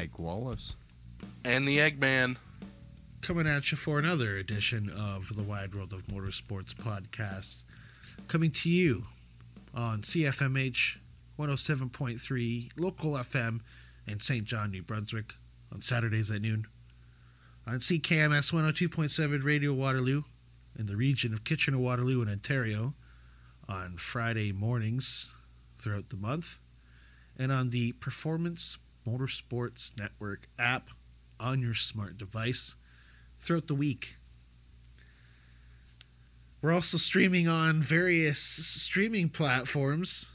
Mike Wallace. And the Eggman. coming at you for another edition of the Wide World of Motorsports podcast. Coming to you on CFMH 107.3 local FM in St. John, New Brunswick on Saturdays at noon. On CKMS 102.7 Radio Waterloo in the region of Kitchener Waterloo in Ontario on Friday mornings throughout the month. And on the Performance Motorsports Network app on your smart device throughout the week. We're also streaming on various streaming platforms.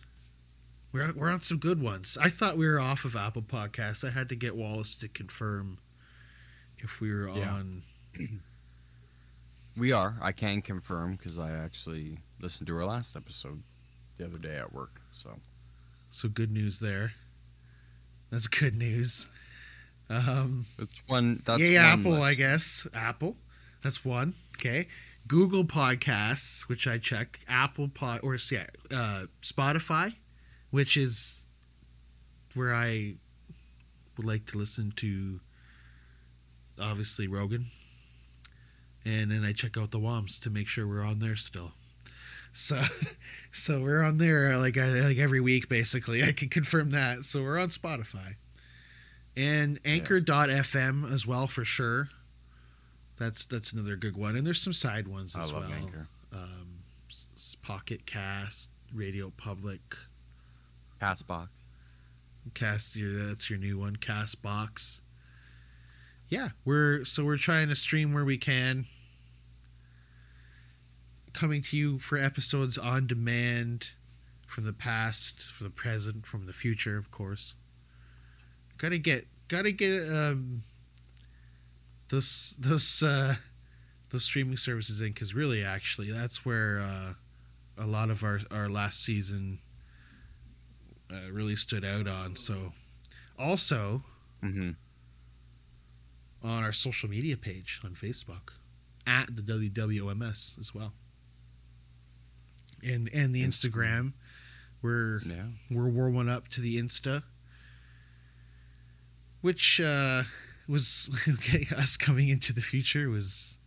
We're, we're on some good ones. I thought we were off of Apple Podcasts. I had to get Wallace to confirm if we were Yeah. on. We are. I can confirm because I actually listened to our last episode the other day at work. So So good news there. That's good news. Um, it's one. That's Yay, one Apple. I guess. Apple. That's one. Okay. Google Podcasts, which I check. Apple Pod or yeah, uh, Spotify, which is where I would like to listen to. Obviously, Rogan. And then I check out the WOMs to make sure we're on there still. So, so we're on there like I, like every week basically. I can confirm that. So we're on Spotify and anchor.fm as well for sure that's that's another good one and there's some side ones I as well Anchor. um, pocket cast radio public Castbox. cast your that's your new one cast box yeah we're so we're trying to stream where we can coming to you for episodes on demand from the past from the present from the future of course. Gotta get gotta get um those those uh those streaming services in because really actually that's where uh a lot of our our last season uh, really stood out on. So also Mm-hmm. on our social media page on facebook at the wwoms as well and and the instagram we're Yeah. we're warming up to the Insta, which uh, was us coming into the future was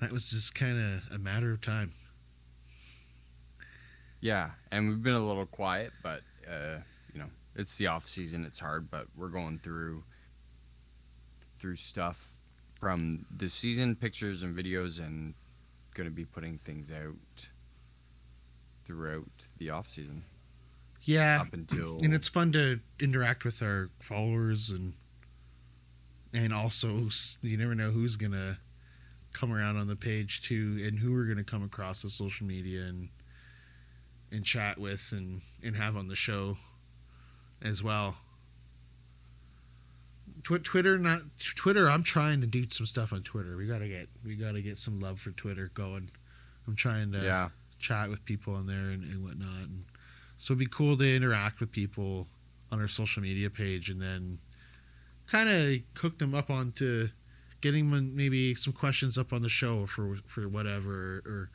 that was just kind of a matter of time. Yeah, and we've been a little quiet, but uh, you know, it's the off season. It's hard, but we're going through through stuff from the season, pictures and videos, and going to be putting things out throughout the off season. Yeah, up until and it's fun to interact with our followers and and also you never know who's gonna come around on the page too and who we're gonna come across on social media and and chat with and and have on the show as well. Tw- twitter not twitter i'm trying to do some stuff on twitter. We gotta get we gotta get some love for twitter going. I'm trying to yeah, chat with people on there and, and whatnot. And so it'd be cool to interact with people on our social media page and then kind of cook them up onto getting them maybe some questions up on the show for for whatever or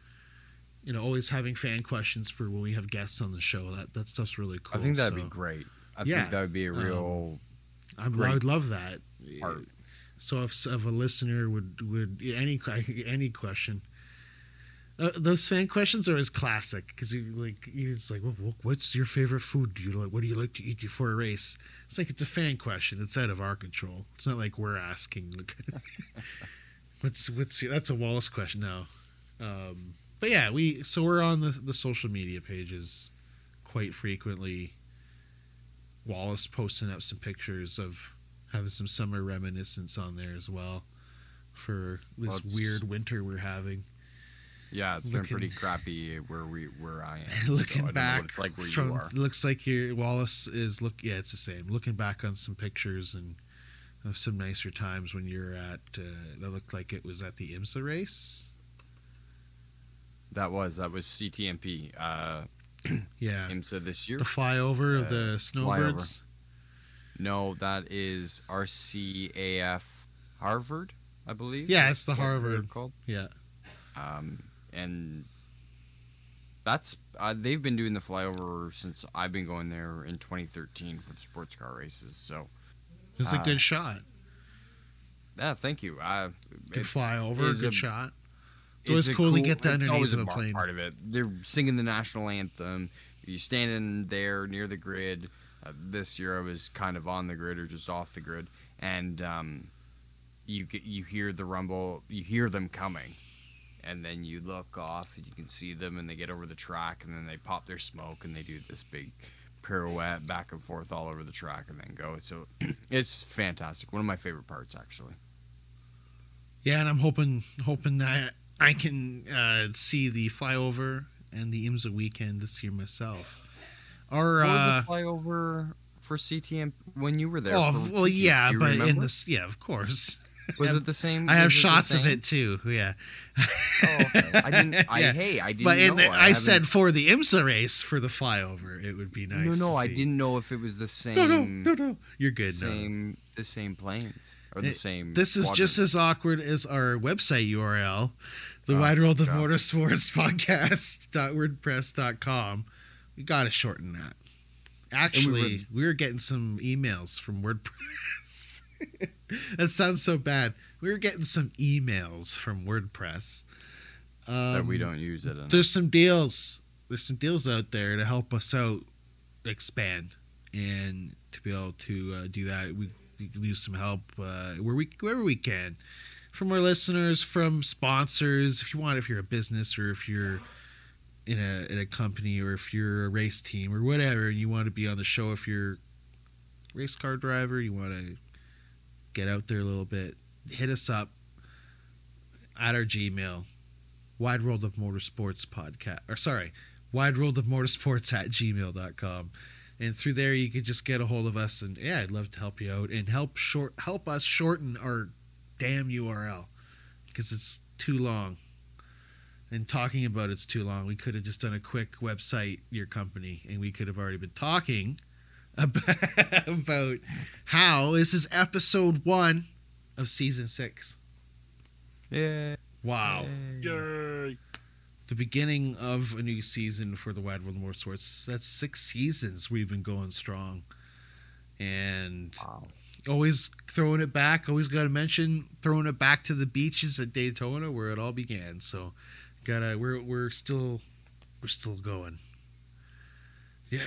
you know always having fan questions for when we have guests on the show that that stuff's really cool I think that'd So be great. I Yeah, think that would be a um, real I'm, I would love that part. so if, if a listener would would any any question uh, those fan questions are as classic because you like it's like "What- what- what's your favorite food? Do you like what do you like to eat before a race? It's like it's a fan question it's out of our control. It's not like we're asking what's what's your, that's a wallace question now um, but yeah we so we're on the, the social media pages quite frequently. Wallace posting up some pictures of having some summer reminiscence on there as well for this Well, weird winter we're having yeah. It's looking- been pretty crappy where we where I am. looking so I back like where from you are. looks like your Wallace is look yeah it's the same looking back on some pictures and of some nicer times when you're at uh, that looked like it was at the IMSA race That was that was CTMP. Uh, yeah IMSA this year. the flyover of Uh, the snowbirds No, that is RCAF Harvard, I believe. Yeah, it's the Harvard. called. yeah Um, and That's uh, they've been doing the flyover since I've been going there in 2013 for the sports car races. So it's was a Uh, good shot. yeah, thank you. Uh, Good it's- fly over, good a- shot. It's always a cool to get the underneath of a plane. Part of it, they're singing the national anthem. You're standing there near the grid. Uh, this year, I was kind of on the grid or just off the grid, and um, you get you hear the rumble. You hear them coming, and then you look off and you can see them, and they get over the track, and then they pop their smoke, and they do this big pirouette back and forth all over the track, and then go. So it's fantastic. One of my favorite parts, actually. Yeah, and I'm hoping hoping that I can uh, see the flyover and the IMSA weekend this year myself. Or What uh, was the flyover for CTM when you were there? oh well, yeah, but in remember? this, yeah, of course, was have- it the same? I have was it the shots of it too. Yeah, Oh, okay. I didn't. I Yeah. hey, I didn't but in know. the, I, haven't- said for the IMSA race for the flyover, it would be nice. no, no, I see. didn't know if it was the same. No, no, no, no. You're good. No. Same, the same planes or the It- same. This is just as awkward as our website URL, the Oh, Wide World of. Motorsports Podcast.wordpress.com. We got to shorten that. Actually, we were getting some emails from WordPress. that sounds so bad. We were getting some emails from WordPress. Um, that we don't use it. Enough. There's some deals. There's some deals out there to help us out expand and to be able to uh, do that. We, we use some help uh, where we wherever we can from our listeners, from sponsors. If you want, if you're a business or if you're in a in a company or if you're a race team or whatever, and you want to be on the show. If you're a race car driver, you want to get out there a little bit. Hit us up at our Gmail wide world of motorsports podcast or sorry wide world of motorsports at gmail.com and through there you could just get a hold of us and yeah i'd love to help you out and help short help us shorten our damn url because it's too long and talking about it's too long we could have just done a quick website your company and we could have already been talking about, about how this is episode one of season six yeah. wow Yay. the beginning of a new season for the Wide World of Motorsports. That's six seasons we've been going strong, and Wow. always throwing it back. Always got to mention throwing it back to the beaches at Daytona where it all began. So, gotta we're we're still we're still going. Yeah,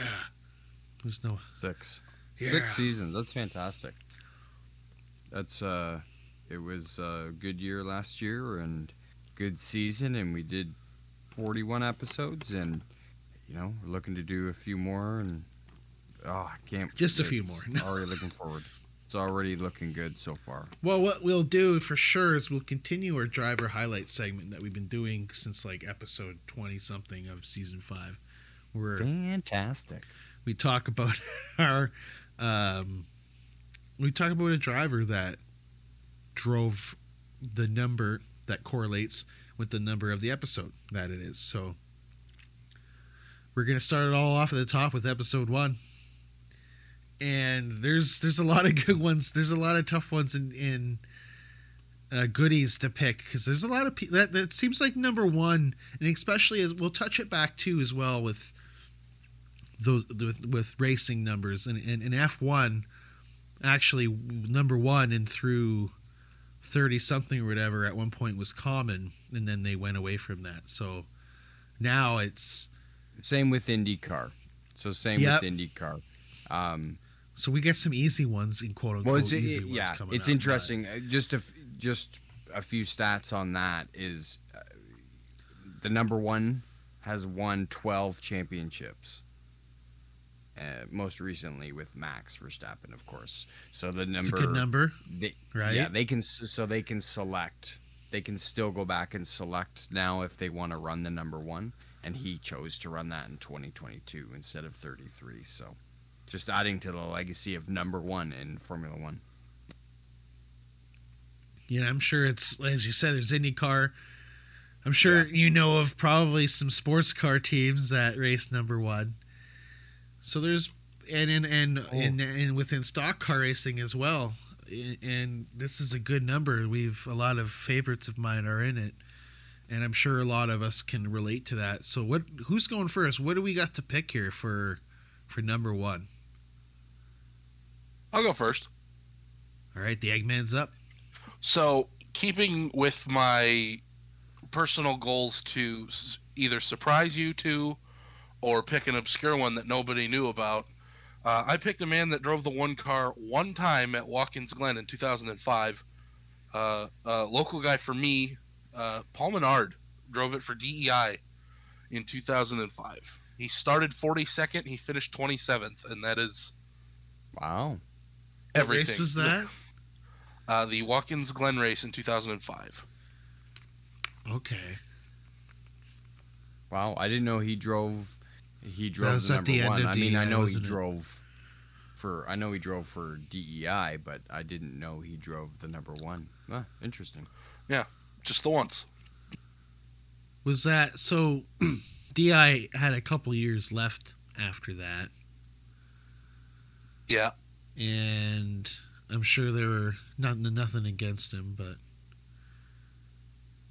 there's no Six. yeah. Six seasons. That's fantastic. That's uh, it was a good year last year and good season, and we did 41 episodes, and you know we're looking to do a few more, and oh, I can't. Just a few more. Already looking forward. It's already looking good so far. Well, what we'll do for sure is we'll continue our driver highlight segment that we've been doing since like episode twenty something of season five, We're Fantastic. We talk about our um, we talk about a driver that drove the number that correlates with the number of the episode that it is. So we're gonna start it all off at the top with episode one. And there's there's a lot of good ones. There's a lot of tough ones in in uh, goodies to pick because there's a lot of people that that seems like number one, and especially as we'll touch it back too as well with those with, with racing numbers and in F one, actually number one and through thirty something or whatever at one point was common, and then they went away from that. So now it's Same with IndyCar. So same Yep. with IndyCar. Um, so we get some easy ones in quote unquote well, it's easy it- ones yeah, coming it's up, but- interesting. Uh, Just a just a few stats on that is uh, the number one has won 12 championships. Uh, most recently with Max Verstappen, of course. So the number, It's a good number, They, right? Yeah, they can. So they can select. They can still go back and select now if they want to run the number one. And he chose to run that in 2022 instead of 33. So, just adding to the legacy of number one in Formula One. You know, I'm sure it's as you said. There's IndyCar. I'm sure you know of probably some sports car teams that race number one. So there's and and and Oh. and, and within stock car racing as well. And this is a good number. We've a lot of favorites of mine are in it, and I'm sure a lot of us can relate to that. So, what? Who's going first? What do we got to pick here for for number one? I'll go first. All right, the Eggman's up. So, keeping with my personal goals to either surprise you to or pick an obscure one that nobody knew about, uh, I picked a man that drove the one car one time at Watkins Glen in 2005. Uh, a local guy for me, uh, Paul Menard, drove it for DEI in 2005. He started 42nd, he finished 27th, and that is Wow. Everything. What everything. race was that? Uh, the Watkins Glen race in 2005. Okay, Wow. I didn't know he drove. He drove was the at number the end one. of I mean, I know he wasn't it? drove for. I know he drove for DEI, but I didn't know he drove the number one. Ah, interesting. Yeah, just the once. was that so? Di had a couple years left after that, Yeah. and I'm sure there were not nothing against him, but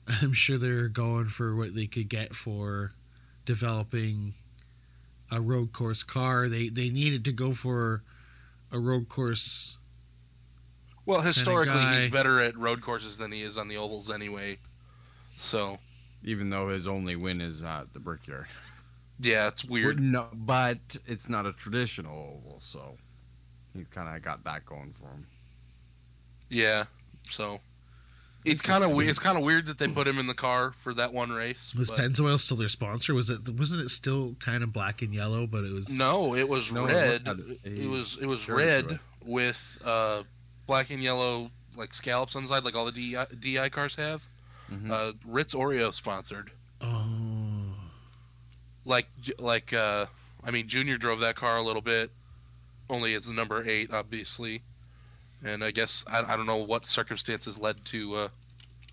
I'm sure they were going for what they could get for developing a road course car. They they needed to go for a road course. Well, historically, guy. he's better at road courses than he is on the ovals anyway. So, Even though his only win is at the Brickyard. yeah, it's weird. No, but it's not a traditional oval, so he kind of got that going for him. Yeah. So, it's kind of weird. It's kind of weird that they put him in the car for that one race. Was but- Pennzoil still their sponsor? Was it wasn't it still kind of black and yellow, but it was No, it was No, red. It, it. Was it was showed it to red with uh, black and yellow like scallops on the side, like all the DI, DI cars have. Mhm. Uh, Ritz Oreo sponsored. Oh, Like like uh, I mean, Junior drove that car a little bit. Only as the number eight, obviously. And I guess I, I don't know what circumstances led to. Uh,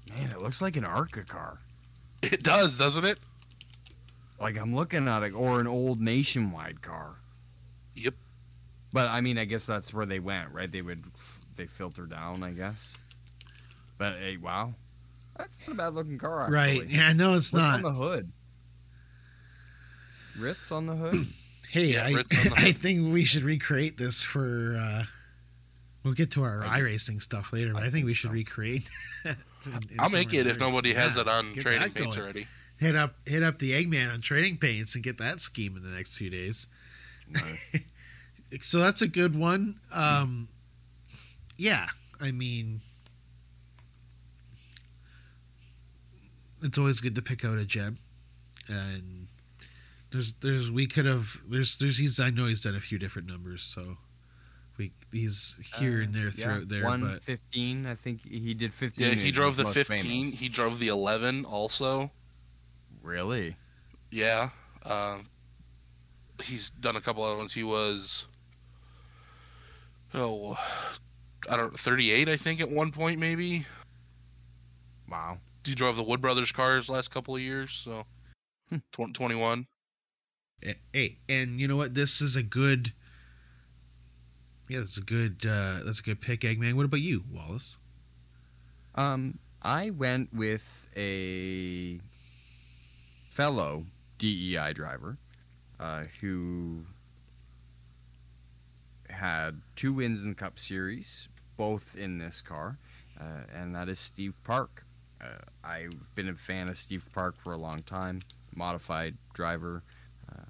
Man, it looks like an Arca car. it does, doesn't it? Like I'm looking at it, or an old nationwide car. Yep. But I mean, I guess that's where they went, right? They would they filter down, I guess. But hey, wow, that's not a bad looking car. Actually. right. Yeah, no, it's Look not. on the hood. Ritz on the hood. Hey, Yeah, I, Ritz on the I think we should recreate this for. Uh, we'll get to our I iRacing stuff later, but I, I think, we should so. recreate. in- in I'll make it if nobody has Yeah, it on that paints going. already. Hit up, hit up the Eggman on trading paints and get that scheme in the next few days. Nice. So that's a good one. Um, yeah, I mean, it's always good to pick out a gem, and there's there's we could have there's there's he's I know he's done a few different numbers, so we he's here and there throughout there, one but fifteen. I think he did fifteen. Yeah, he drove the 15. famous. He drove the 11 also. Really? Yeah. Uh, he's done a couple other ones. He was, oh, I don't 38, I think, at one point, maybe. Wow. He drove the Wood Brothers cars last couple of years, so Hmm. tw- 21. eh, hey, and you know what? This is a good. Yeah, that's a good. Uh, that's a good pick, Eggman. What about you, Wallace? Um, I went with a fellow DEI driver uh, who had two wins in the Cup Series, both in this car, uh, and that is Steve Park. Uh, I've been a fan of Steve Park for a long time, modified driver, uh,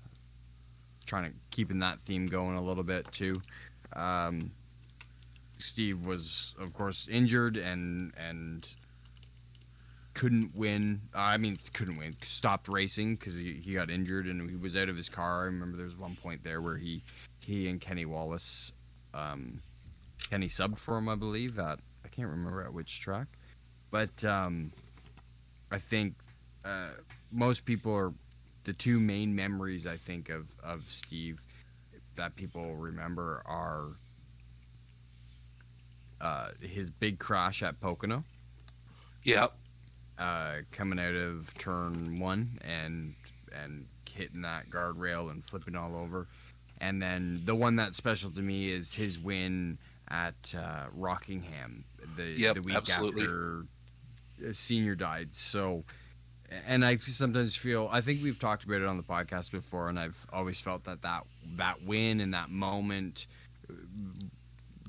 trying to keeping that theme going a little bit too. Um, Steve was, of course, injured and and couldn't win. Uh, I mean, couldn't win. Stopped racing because he, he got injured and he was out of his car. I remember there was one point there where he he and Kenny Wallace, um, Kenny subbed for him, I believe. At I can't remember at which track, but um, I think uh, most people are the two main memories I think of of Steve that people remember are uh, his big crash at Pocono Yep. uh, coming out of turn one and and hitting that guardrail and flipping all over. And then the one that's special to me is his win at uh, Rockingham the, Yep, the week absolutely. after senior died. So and I sometimes feel I think we've talked about it on the podcast before, and I've always felt that that that win and that moment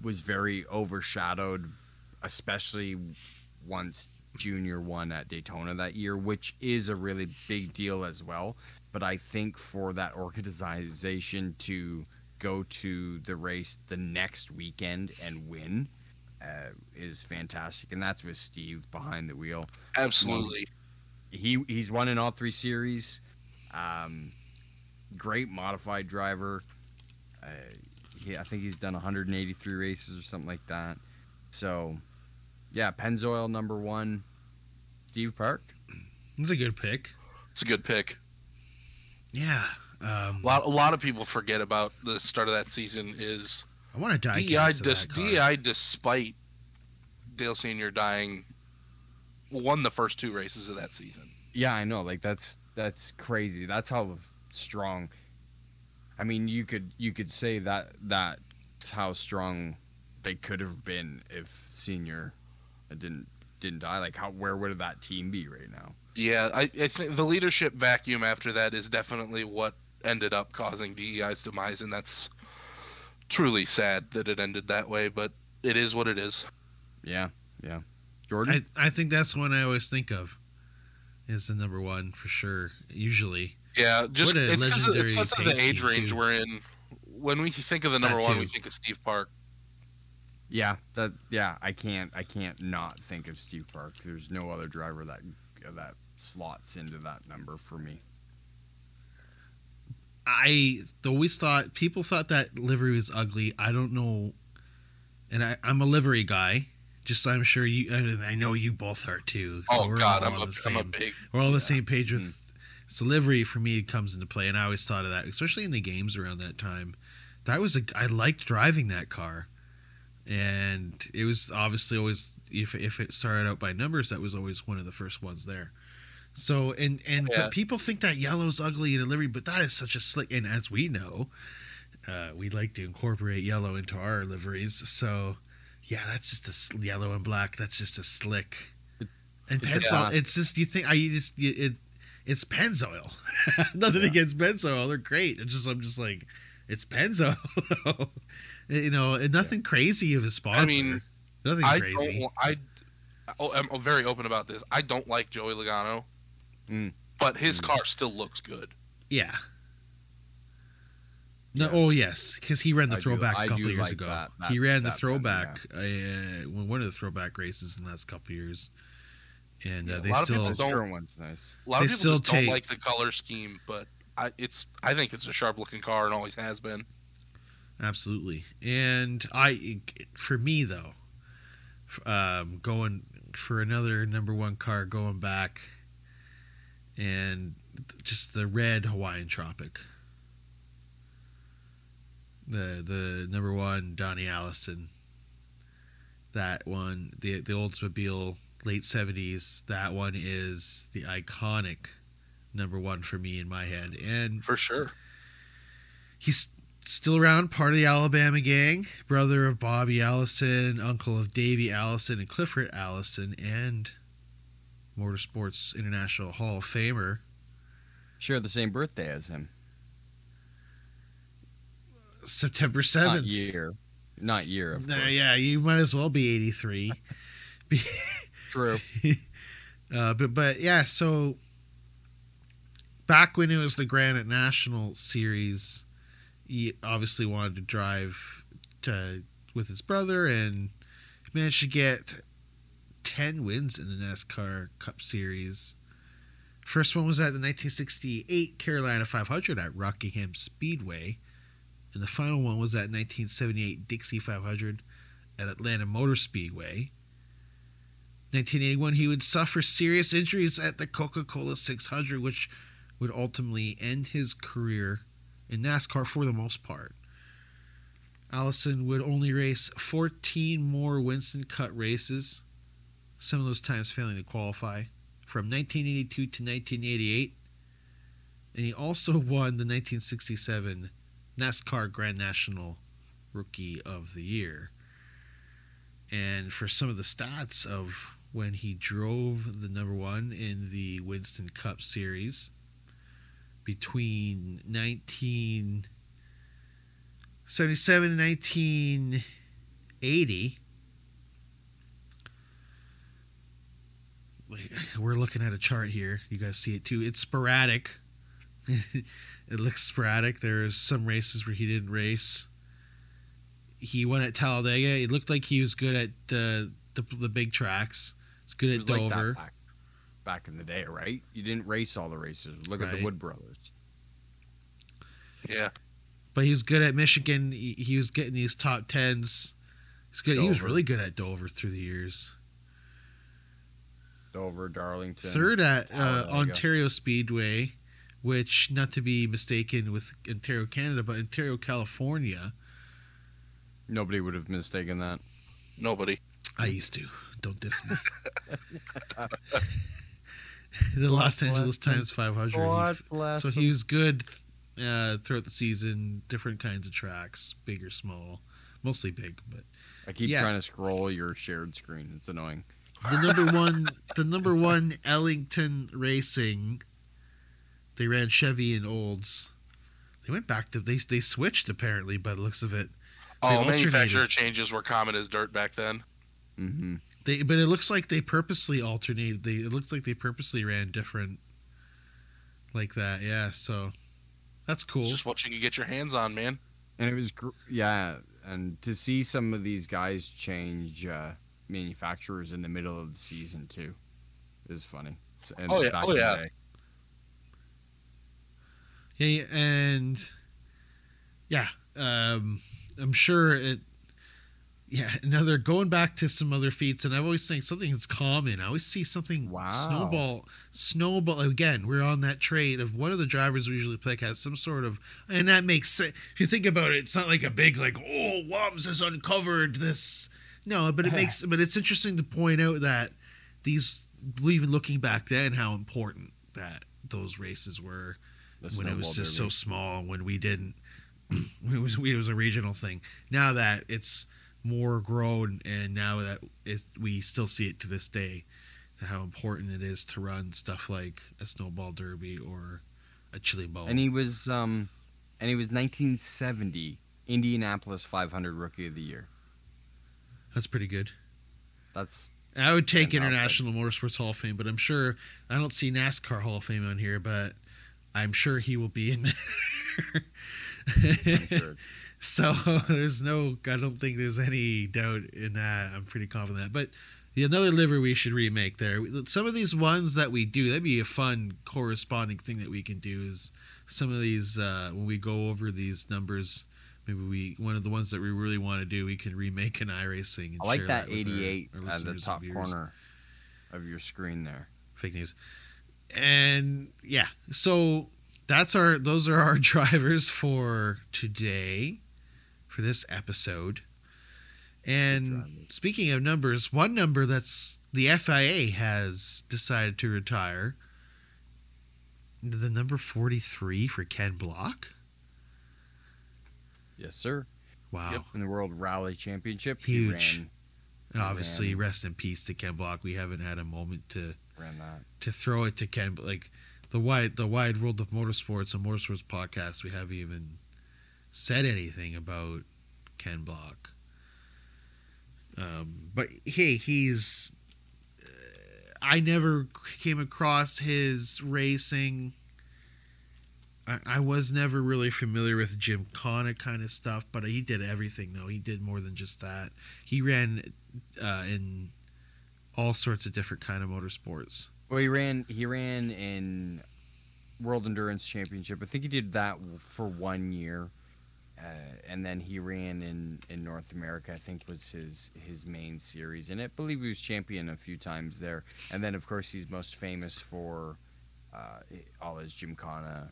was very overshadowed, especially once Junior won at Daytona that year, which is a really big deal as well. But I think for that organization to go to the race the next weekend and win uh, is fantastic, and that's with Steve behind the wheel. Absolutely. He he's won in all three series. Um, great modified driver. Uh, he, I think he's done 183 races or something like that. So, yeah, Pennzoil number one. Steve Park. It's a good pick. It's a good pick. Yeah. Um, A lot, a lot of people forget about the start of that season is I want to die. DI, dis, DEI, despite Dale Senior dying, won the first two races of that season. Yeah, I know. Like that's that's crazy. That's how strong. I mean, you could you could say that that's how strong they could have been if Senior didn't didn't die. Like how where would that team be right now? Yeah, I, I think the leadership vacuum after that is definitely what ended up causing DEI's demise, and that's truly sad that it ended that way. But it is what it is. Yeah, yeah. Jordan. I, I think that's one I always think of. Is the number one for sure. Usually, Yeah, just it's because of, it's legendary 'cause of the age range too. we're in. When we think of the number That one, too. we think of Steve Park. Yeah, that yeah, I can't I can't not think of Steve Park. There's no other driver that that slots into that number for me. I always thought people thought that livery was ugly. I don't know, and I, I'm a livery guy. Just I'm sure you. I, I know you both are too. So oh we're God, I'm on a, the I'm same. a big. we're all on the same page with. So livery for me it comes into play, and I always thought of that, especially in the games around that time. That was a. I liked driving that car, and it was obviously always if if it started out by numbers, that was always one of the first ones there. So and and Yeah. people think that yellow's ugly in a livery, but that is such a slick. And as we know, uh, we like to incorporate yellow into our liveries. So yeah, that's just a s- yellow and black. That's just a slick. And It's a Pennzoil, it's just you think I you just you, it it's Pennzoil. Nothing Yeah. against Pennzoil, they're great. It's just I'm just like it's Pennzoil. you know, and nothing crazy of a sponsor. mean, nothing I crazy. I oh, I'm very open about this. I don't like Joey Logano, Mm. but his Mm. car still looks good. Yeah. No, Yeah. oh yes, because he ran the I do- throwback I a couple years like ago. that- he ran the that throwback, uh, one of the throwback races in the last couple years, and Yeah, uh, a they lot still people don't- Current one's nice. A lot They of people still just take- don't like the color scheme, but I, it's. I think it's a sharp looking car and always has been. Absolutely. And I, for me though, um, going for another number one car, going back, and just the red Hawaiian Tropic. The the number one Donnie Allison. That one, the the Oldsmobile late seventies. That one is the iconic number one for me in my head, and For sure. he's still around, part of the Alabama gang, brother of Bobby Allison, uncle of Davy Allison and Clifford Allison, and Motorsports International Hall of Famer. Share the same birthday as him. September 7th. Not 7th. year. Not year, of yeah, you might as well be 83. True. uh, but but yeah, so back when it was the Grand National Series, he obviously wanted to drive to, with his brother and managed to get ten wins in the NASCAR Cup Series. First one was at the 1968 Carolina 500 at Rockingham Speedway, and the final one was that 1978 Dixie 500 at Atlanta Motor Speedway. 1981, he would suffer serious injuries at the Coca Cola 600, which would ultimately end his career in NASCAR for the most part. Allison would only race 14 more Winston Cup races, some of those times failing to qualify, from 1982 to 1988. And he also won the 1967 NASCAR Grand National Rookie of the Year. And for some of the stats of when he drove the number one in the Winston Cup Series between 1977 and 1980. We're looking at a chart here. You guys see it too. It's sporadic. it looks sporadic. There's some races where he didn't race. He won at Talladega. It looked like he was good at uh, the the big tracks. He's good It at was like that Dover. back, back in the day, right? You didn't race all the races. Look at the Wood brothers. Yeah. but he was good at Michigan. He, he was getting these top tens. He's good. He was really good at Dover through the years. Dover, Darlington. Third at uh, Ontario Speedway, which not to be mistaken with Ontario, Canada, but Ontario, California. Nobody would have mistaken that. Nobody. I used to. Don't diss me. the Los Angeles him. Times 500. God bless so he was good uh, throughout the season, different kinds of tracks, big or small, mostly big, but I keep yeah. trying to scroll your shared screen. It's annoying. the number one the number one Ellington Racing they ran Chevy and Olds. They went back to they they switched apparently by the looks of it. They Oh, manufacturer changes were common as dirt back then. hmm They but it looks like they purposely alternated. They it looks like they purposely ran different like that. Yeah, so that's cool. It's just what you can get your hands on, man. And it was, gr- yeah. And to see some of these guys change uh, manufacturers in the middle of the season too is funny. And Oh, yeah. back Oh, yeah. day. Yeah, yeah, and yeah, um, I'm sure it. Yeah, another going back to some other feats, and I always think something is common. I always see something Wow. snowball, snowball. Again, we're on that trade of one of the drivers we usually pick has some sort of, and that makes sense. If you think about it, it's not like a big like, oh, Woms has uncovered this. No, but it makes, but it's interesting to point out that these, even looking back then, how important that those races were When it was just so small when we didn't when it was it was a regional thing. Now that it's more grown and now that it, we still see it to this day to how important it is to run stuff like a snowball derby or a chili bowl And he was, um, and he was 1970 Indianapolis 500 Rookie of the Year. that's pretty good. That's i would take international motorsports hall of fame but i'm sure i don't see nascar hall of fame on here but i'm sure he will be in there sure. So there's no, I don't think there's any doubt in that. I'm pretty confident. But the another liver we should remake there. Some of these ones that we do, that'd be a fun corresponding thing that we can do. Is some of these uh, when we go over these numbers, maybe we one of the ones that we really want to do, we can remake an iRacing. And I like that our- 88 our at the top viewers. corner of your screen there. Fake news. And yeah, so that's our those are our drivers for today for this episode. And speaking of numbers, one number that's the FIA has decided to retire the number 43 for Ken Block. Yes, sir. Wow. Yep. In the World Rally Championship, Huge. He ran, And obviously Man. rest in peace to Ken Block. We haven't had a moment to ran that. to throw it to Ken, but like the wide the wide world of motorsports and motorsports podcast, we haven't even said anything about Ken Block. Um, but hey, he's. Uh, I never came across his racing. I, I was never really familiar with Gymkhana kind of stuff, but he did everything though. He did more than just that. He ran uh, in all sorts of different kind of motorsports. Well, he ran. He ran in World Endurance Championship. I think he did that for one year, uh, and then he ran in, in North America. I think was his his main series, and I believe he was champion a few times there. And then, of course, he's most famous for uh, all his Gymkhana,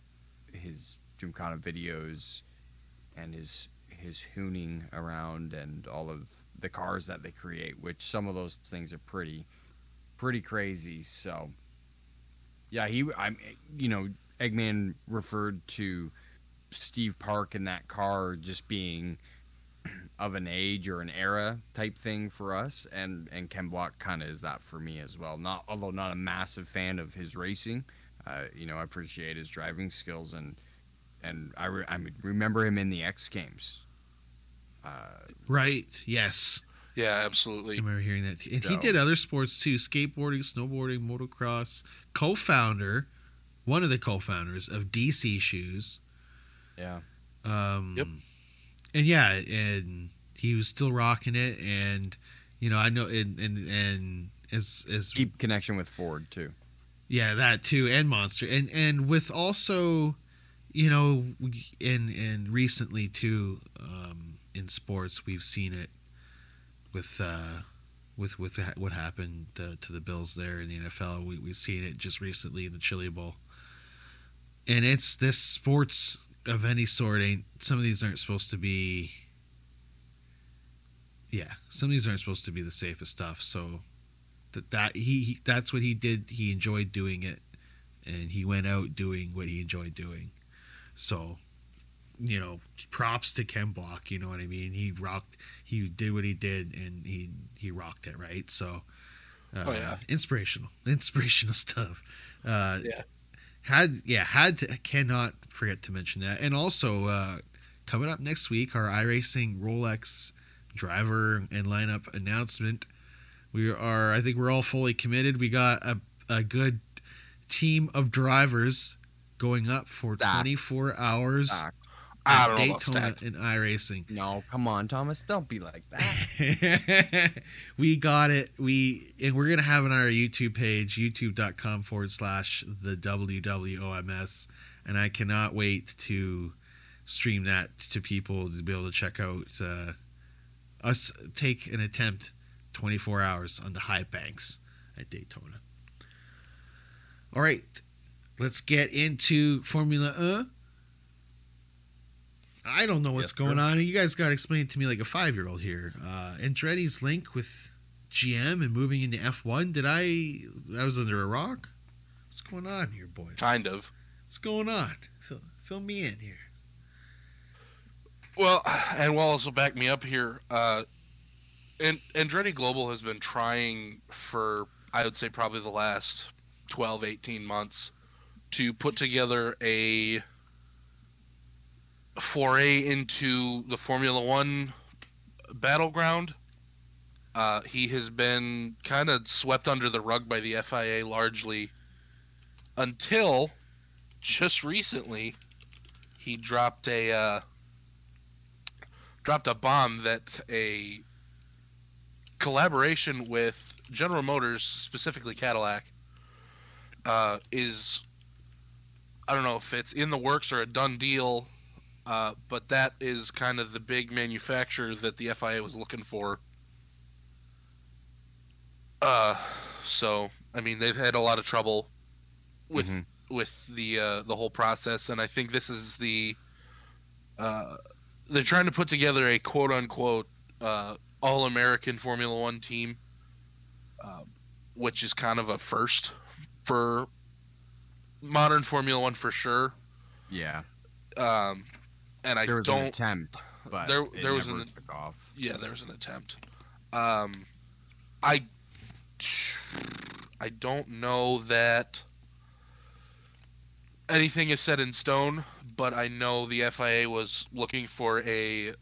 his Gymkhana videos, and his his hooning around, and all of the cars that they create. Which some of those things are pretty pretty crazy. So, yeah, he, I'm, you know, Eggman referred to Steve Park in that car just being of an age or an era type thing for us, and and Ken Block kind of is that for me as well. Not although not a massive fan of his racing, uh, you know, I appreciate his driving skills and and I, re- I remember him in the X Games. Uh, Right. Yes. Yeah, absolutely. I remember hearing that. And he did other sports too: skateboarding, snowboarding, motocross. Co-founder, one of the co-founders of DC Shoes. yeah, Um, Yep. And yeah, and he was still rocking it, and you know, I know, and and and as as deep connection with Ford too. yeah, that too, and Monster, and and with also, you know, in and recently too, um, in sports, we've seen it with uh, with with what happened uh, to the Bills there in the NFL. We we've seen it just recently in the Chili Bowl, and it's this sports of any sort ain't. Some of these aren't supposed to be. Yeah, some of these aren't supposed to be the safest stuff. So that that he, he that's what he did. He enjoyed doing it, and he went out doing what he enjoyed doing. So, you know, props to Ken Block. You know what I mean? He rocked. He did what he did, and he he rocked it. Right. So, uh, Oh, yeah. inspirational, inspirational stuff. Uh, Yeah. Had yeah had to cannot forget to mention that, and also uh, coming up next week, our iRacing Rolex driver and lineup announcement. We are, I think, we're all fully committed. We got a a good team of drivers going up for Stacked. 24 hours. I don't Daytona in iRacing. No, come on, Thomas, don't be like that. we got it. We and we're gonna have it on our YouTube page, youtube.com forward slash the WWOMS. And I cannot wait to stream that to people to be able to check out uh, us take an attempt 24 hours on the high banks at Daytona. All right, let's get into Formula E. I don't know what's Yes, going on. You guys got to explain it to me like a five year old here. Uh, Andretti's link with GM and moving into F1. Did I? I was under a rock. What's going on here, boys? Kind of. What's going on? Fill, fill me in here. Well, and Wallace will back me up here. Uh, and Andretti Global has been trying for, I would say, probably the last 12, 18 months to put together a foray into the Formula One battleground. Uh, he has been kind of swept under the rug by the FIA largely until just recently he dropped a uh, dropped a bomb that a collaboration with General Motors, specifically Cadillac, uh, is I don't know if it's in the works or a done deal, uh, but that is kind of the big manufacturer that the FIA was looking for. Uh, so I mean they've had a lot of trouble with Mhm. with the uh, the whole process, and I think this is the uh, they're trying to put together a quote unquote uh, all American Formula One team, uh, which is kind of a first for modern Formula One for sure. Yeah, Um, and I there was an don't. attempt, but there- it there was an-. Yeah, there was an attempt. Um, I I don't know that anything is set in stone, but I know the FIA was looking for a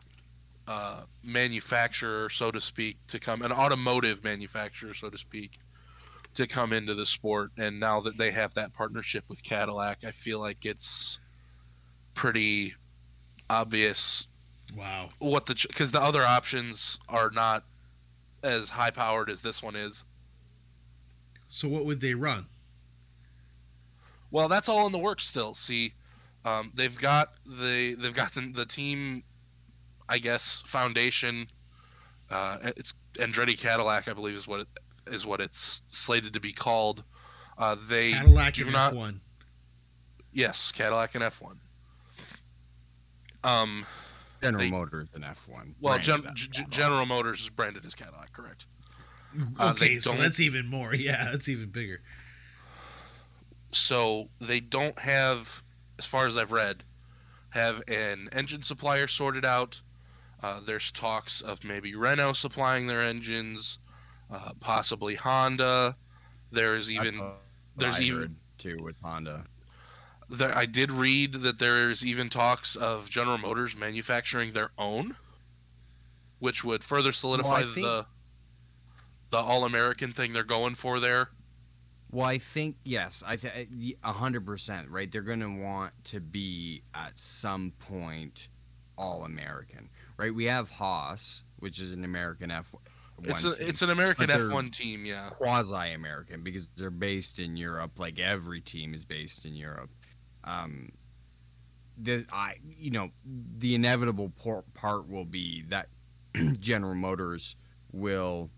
uh, manufacturer, so to speak, to come an automotive manufacturer, so to speak, to come into the sport. And now that they have that partnership with Cadillac, I feel like it's pretty obvious Wow. what the because the other options are not as high powered as this one is. So what would they run? Well, that's all in the works still. See, um, they've got the they've got the, the team, I guess, foundation. Uh, it's Andretti Cadillac, I believe, is what it is what it's slated to be called. Uh, they Cadillac do and not- F1. yes, Cadillac and F one. Um, General They- Motors and F1. well, Gen- G- Cadillac. General Motors is branded as Cadillac, correct? Uh, Okay, so that's even more. Yeah, that's even bigger. so they don't have as far as i've read have an engine supplier sorted out Uh, there's talks of maybe Renault supplying their engines, uh, possibly Honda. There's even That's what there's I even heard, too with Honda. There, I did read that there's even talks of General Motors manufacturing their own, which would further solidify think- the the all American thing they're going for there. Well, I think yes, I think hundred percent right. They're going to want to be at some point all American, right? We have Haas, which is an American F. It's a it's an American F one team, yeah. quasi American because they're based in Europe. Like every team is based in Europe. Um, the I you know the inevitable por- part will be that General Motors will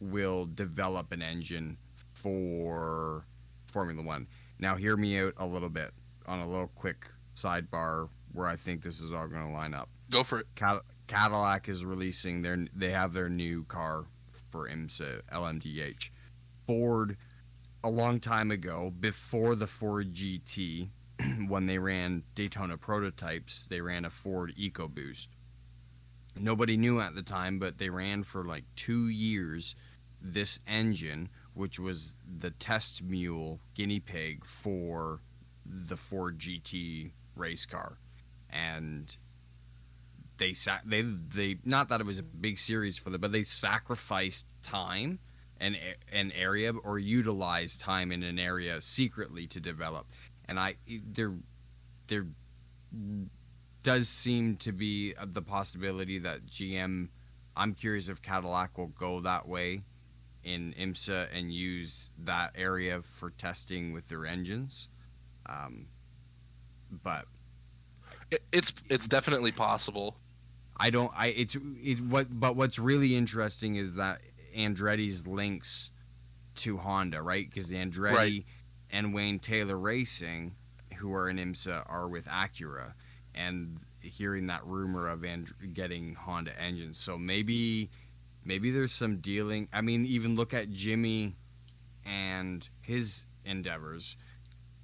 will develop an engine for Formula One. Now, hear me out a little bit on a little quick sidebar where I think this is all going to line up. Go for it. Cad- Cadillac is releasing their they have their new car for IMSA LMDH. Ford a long time ago before the Ford GT when they ran Daytona prototypes, they ran a Ford EcoBoost. Nobody knew at the time, but they ran for like 2 years this engine which was the test mule guinea pig for the Ford GT race car. And they sa- they they not that it was a big series for them, but they sacrificed time and an area or utilize time in an area secretly to develop. And I there there does seem to be the possibility that GM. I'm curious if Cadillac will go that way in IMSA and use that area for testing with their engines. Um, but It, it's it's definitely possible. I don't. I it's it, what. But what's really interesting is that Andretti's links to Honda, right? Because Andretti Right. and Wayne Taylor Racing, who are in IMSA, are with Acura, and hearing that rumor of and- getting Honda engines. So maybe, maybe there's some dealing. I mean, even look at Jimmy and his endeavors.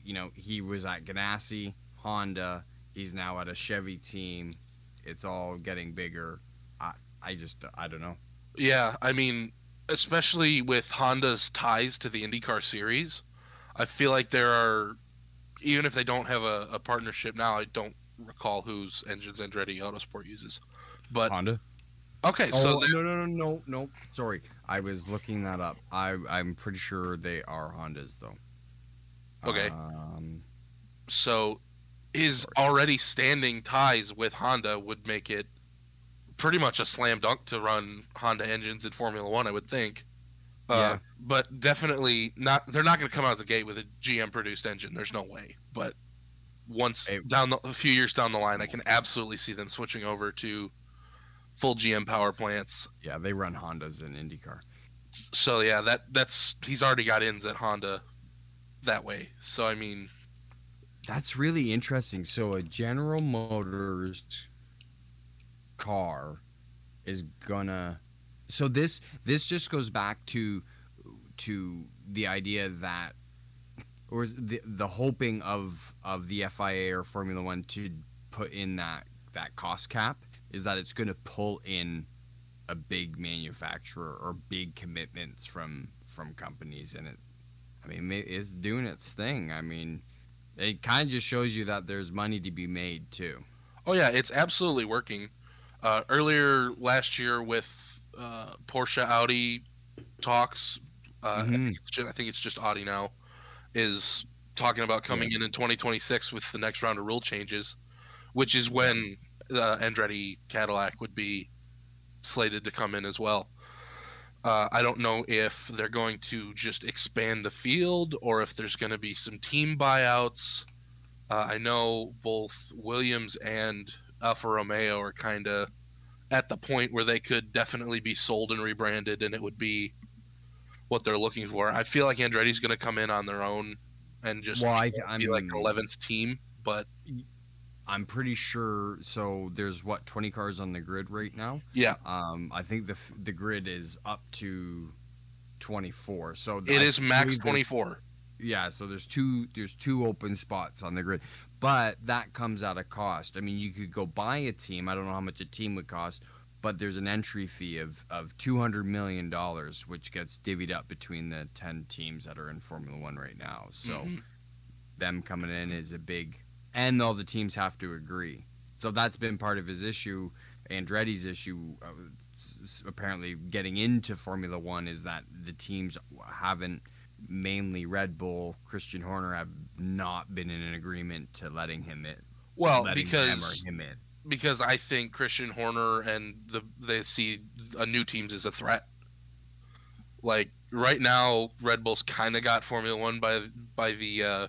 You know, he was at Ganassi, Honda. He's now at a Chevy team. It's all getting bigger. I, I just, I don't know. Yeah, I mean, especially with Honda's ties to the IndyCar series, I feel like there are, even if they don't have a, a partnership now, I don't recall whose engines Andretti Autosport uses. But Honda. okay, Oh, so that- no, no, no, no, no. Sorry, I was looking that up. I, I'm pretty sure they are Hondas though. Okay. Um, so his already standing ties with Honda would make it pretty much a slam dunk to run Honda engines in Formula One, I would think. Uh, Yeah. But definitely not. They're not going to come out of the gate with a GM produced engine. There's no way. But once Hey. down the, a few years down the line, I can absolutely see them switching over to full GM power plants. yeah, they run Hondas in IndyCar. So yeah, that that's he's already got ins at Honda that way. So I mean, That's really interesting. So a General Motors car is gonna so this this just goes back to to the idea that or the the hoping of of the FIA or Formula 1 to put in that that cost cap is that it's going to pull in a big manufacturer or big commitments from from companies and it I mean it's doing its thing. I mean it kind of just shows you that there's money to be made too. Oh yeah, it's absolutely working. Uh, earlier last year with uh, Porsche Audi talks, uh, I, Mhm. think it's just, I think it's just Audi now, is talking about coming in in 2026 with the next round of rule changes, which is when uh, Andretti Cadillac would be slated to come in as well. Uh, I don't know if they're going to just expand the field or if there's going to be some team buyouts. Uh, I know both Williams and Alfa Romeo are kind of at the point where they could definitely be sold and rebranded, and it would be what they're looking for. I feel like Andretti's going to come in on their own and just Well, I, be I'm like eleventh team. But I'm pretty sure. So there's what 20 cars on the grid right now. yeah, Um, I think the the grid is up to 24. So it I is max twenty four. yeah, so there's two there's two open spots on the grid, but that comes at a cost. I mean, you could go buy a team. I don't know how much a team would cost, but there's an entry fee of of two hundred million dollars, which gets divvied up between the ten teams that are in Formula One right now. So Mhm. them coming in is a big, and all the teams have to agree. So that's been part of his issue. Andretti's issue, uh, apparently getting into Formula One, is that the teams haven't, mainly Red Bull, Christian Horner, have not been in an agreement to letting him in. Well, letting because him in. because I think Christian Horner and the they see a new teams as a threat. Like right now, Red Bull's kind of got Formula One by by the uh,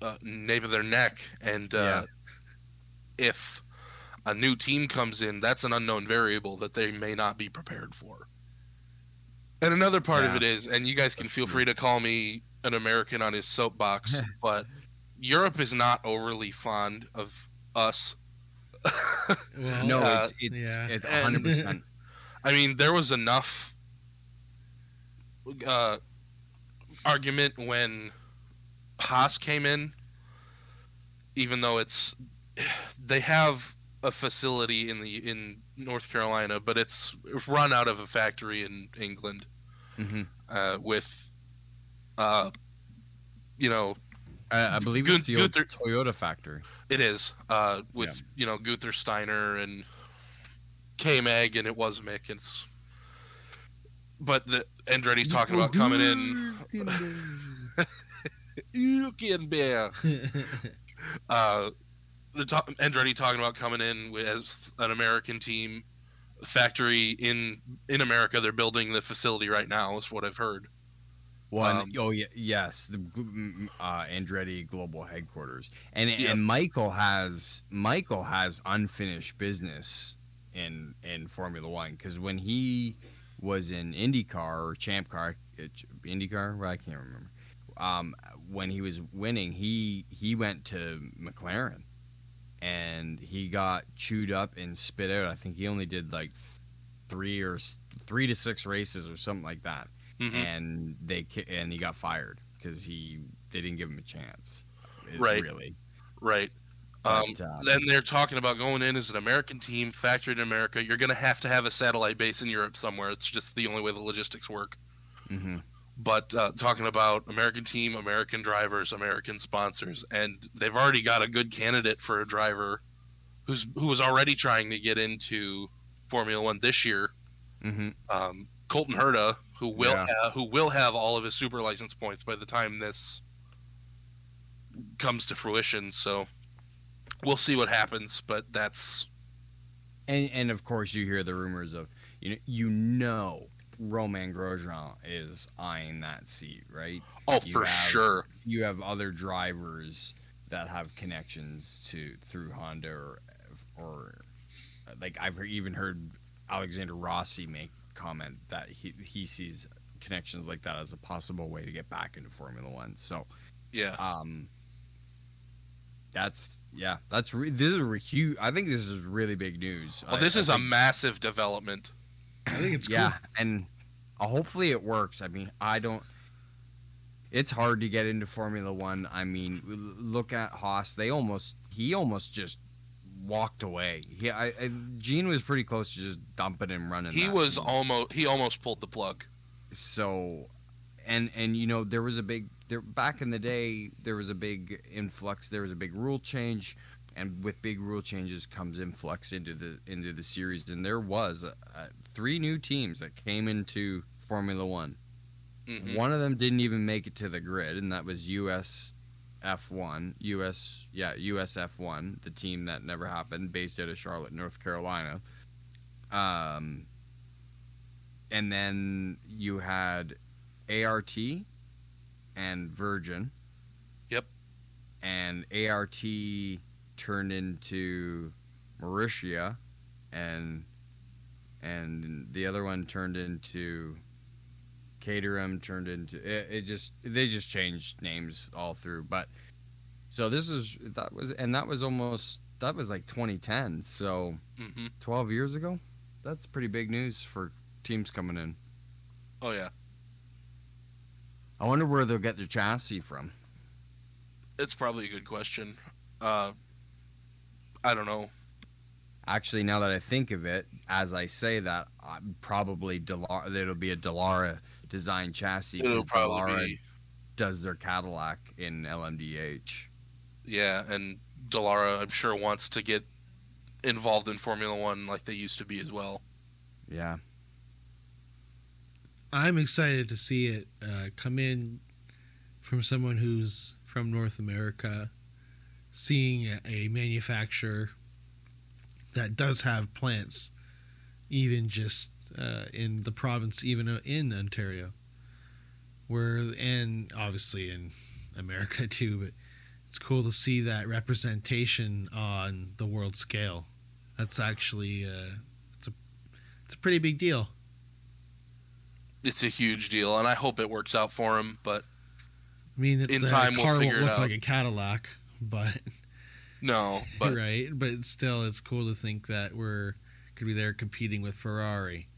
uh, nape of their neck, and uh, if a new team comes in, that's an unknown variable that they may not be prepared for. And another part of it is, and you guys can feel free to call me an American on his soapbox, but Europe is not overly fond of us. Well, No, uh, it's it's, yeah. it's 100%. I mean, there was enough uh, argument when Haas came in, even though it's they have a facility in the in North Carolina, but it's run out of a factory in England hmm uh, with, uh, you know, I, I believe Good- it's the old Toyota factory. It is uh, with you know Gunther Steiner and K Mag, and it was Mick. It's but the Andretti's talking about coming in. Hülkenberg. Uh, the ta- Andretti talking about coming in with, as an American team factory in in America. They're building the facility right now. Is what I've heard. One, Um, oh yeah, yes, the uh, Andretti global headquarters, and Yeah. and Michael has Michael has unfinished business in in Formula One because when he was in IndyCar or Champ Car, uh, IndyCar, well, I can't remember. Um, when he was winning, he he went to McLaren, and he got chewed up and spit out. I think he only did like three or three to six races or something like that Mhm. and they and he got fired because he they didn't give him a chance. Right. Really. Right. Um, But, uh, then they're talking about going in as an American team, factory in America. You're going to have to have a satellite base in Europe somewhere. It's just the only way the logistics work. mhm. But uh, talking about American team, American drivers, American sponsors, and they've already got a good candidate for a driver who's who was already trying to get into Formula One this year. Mhm. Um, Colton Herta, who will Yeah. ha- who will have all of his super license points by the time this comes to fruition. So we'll see what happens, but that's And and of course you hear the rumors of you know you know Romain Grosjean is eyeing that seat, right? oh You for have- sure. You have other drivers that have connections to through Honda or or like I've even heard Alexander Rossi make comment that he he sees connections like that as a possible way to get back into Formula One. So Yeah. um that's yeah that's re- this is a huge i think this is really big news Well, I- this I is a think- massive development. I think it's yeah cool. and uh, hopefully it works i mean i don't it's hard to get into formula one i mean look at haas they almost he almost just walked away he I, I gene was pretty close to just dumping and running He was team. almost he almost pulled the plug. so and and you know there was a big there back in the day there was a big influx there was a big rule change and with big rule changes comes influx into the into the series and there was uh uh three new teams that came into formula one Mhm. one of them didn't even make it to the grid and that was us f1 us yeah us f1 the team that never happened based out of charlotte north carolina um and then you had ART and Virgin. Yep. And ART turned into Marussia and and the other one turned into Caterham turned into it, it just they just changed names all through but so this is that was and that was almost that was like 2010 so hmm 12 years ago that's pretty big news for teams coming in Oh yeah. I wonder where they'll get their chassis from. It's probably a good question. Uh, I don't know. Actually, now that I think of it, as I say that, I'm probably Dallara. It'll be a Dallara design chassis. It'll 'cause probably Dallara be does their Cadillac in LMDH. yeah, and Dallara, I'm sure wants to get involved in Formula One like they used to be as well. Yeah, I'm excited to see it uh, come in from someone who's from North America, seeing a, a manufacturer that does have plants, even just uh, in the province, even uh, in Ontario, where and obviously in America too. But it's cool to see that representation on the world scale. That's actually uh, it's a it's a pretty big deal. It's a huge deal, and I hope it works out for him. But I mean, In the time, we'll car figure won't look out. like a Cadillac, but, no, but right. But still, it's cool to think that we're could be there competing with Ferrari.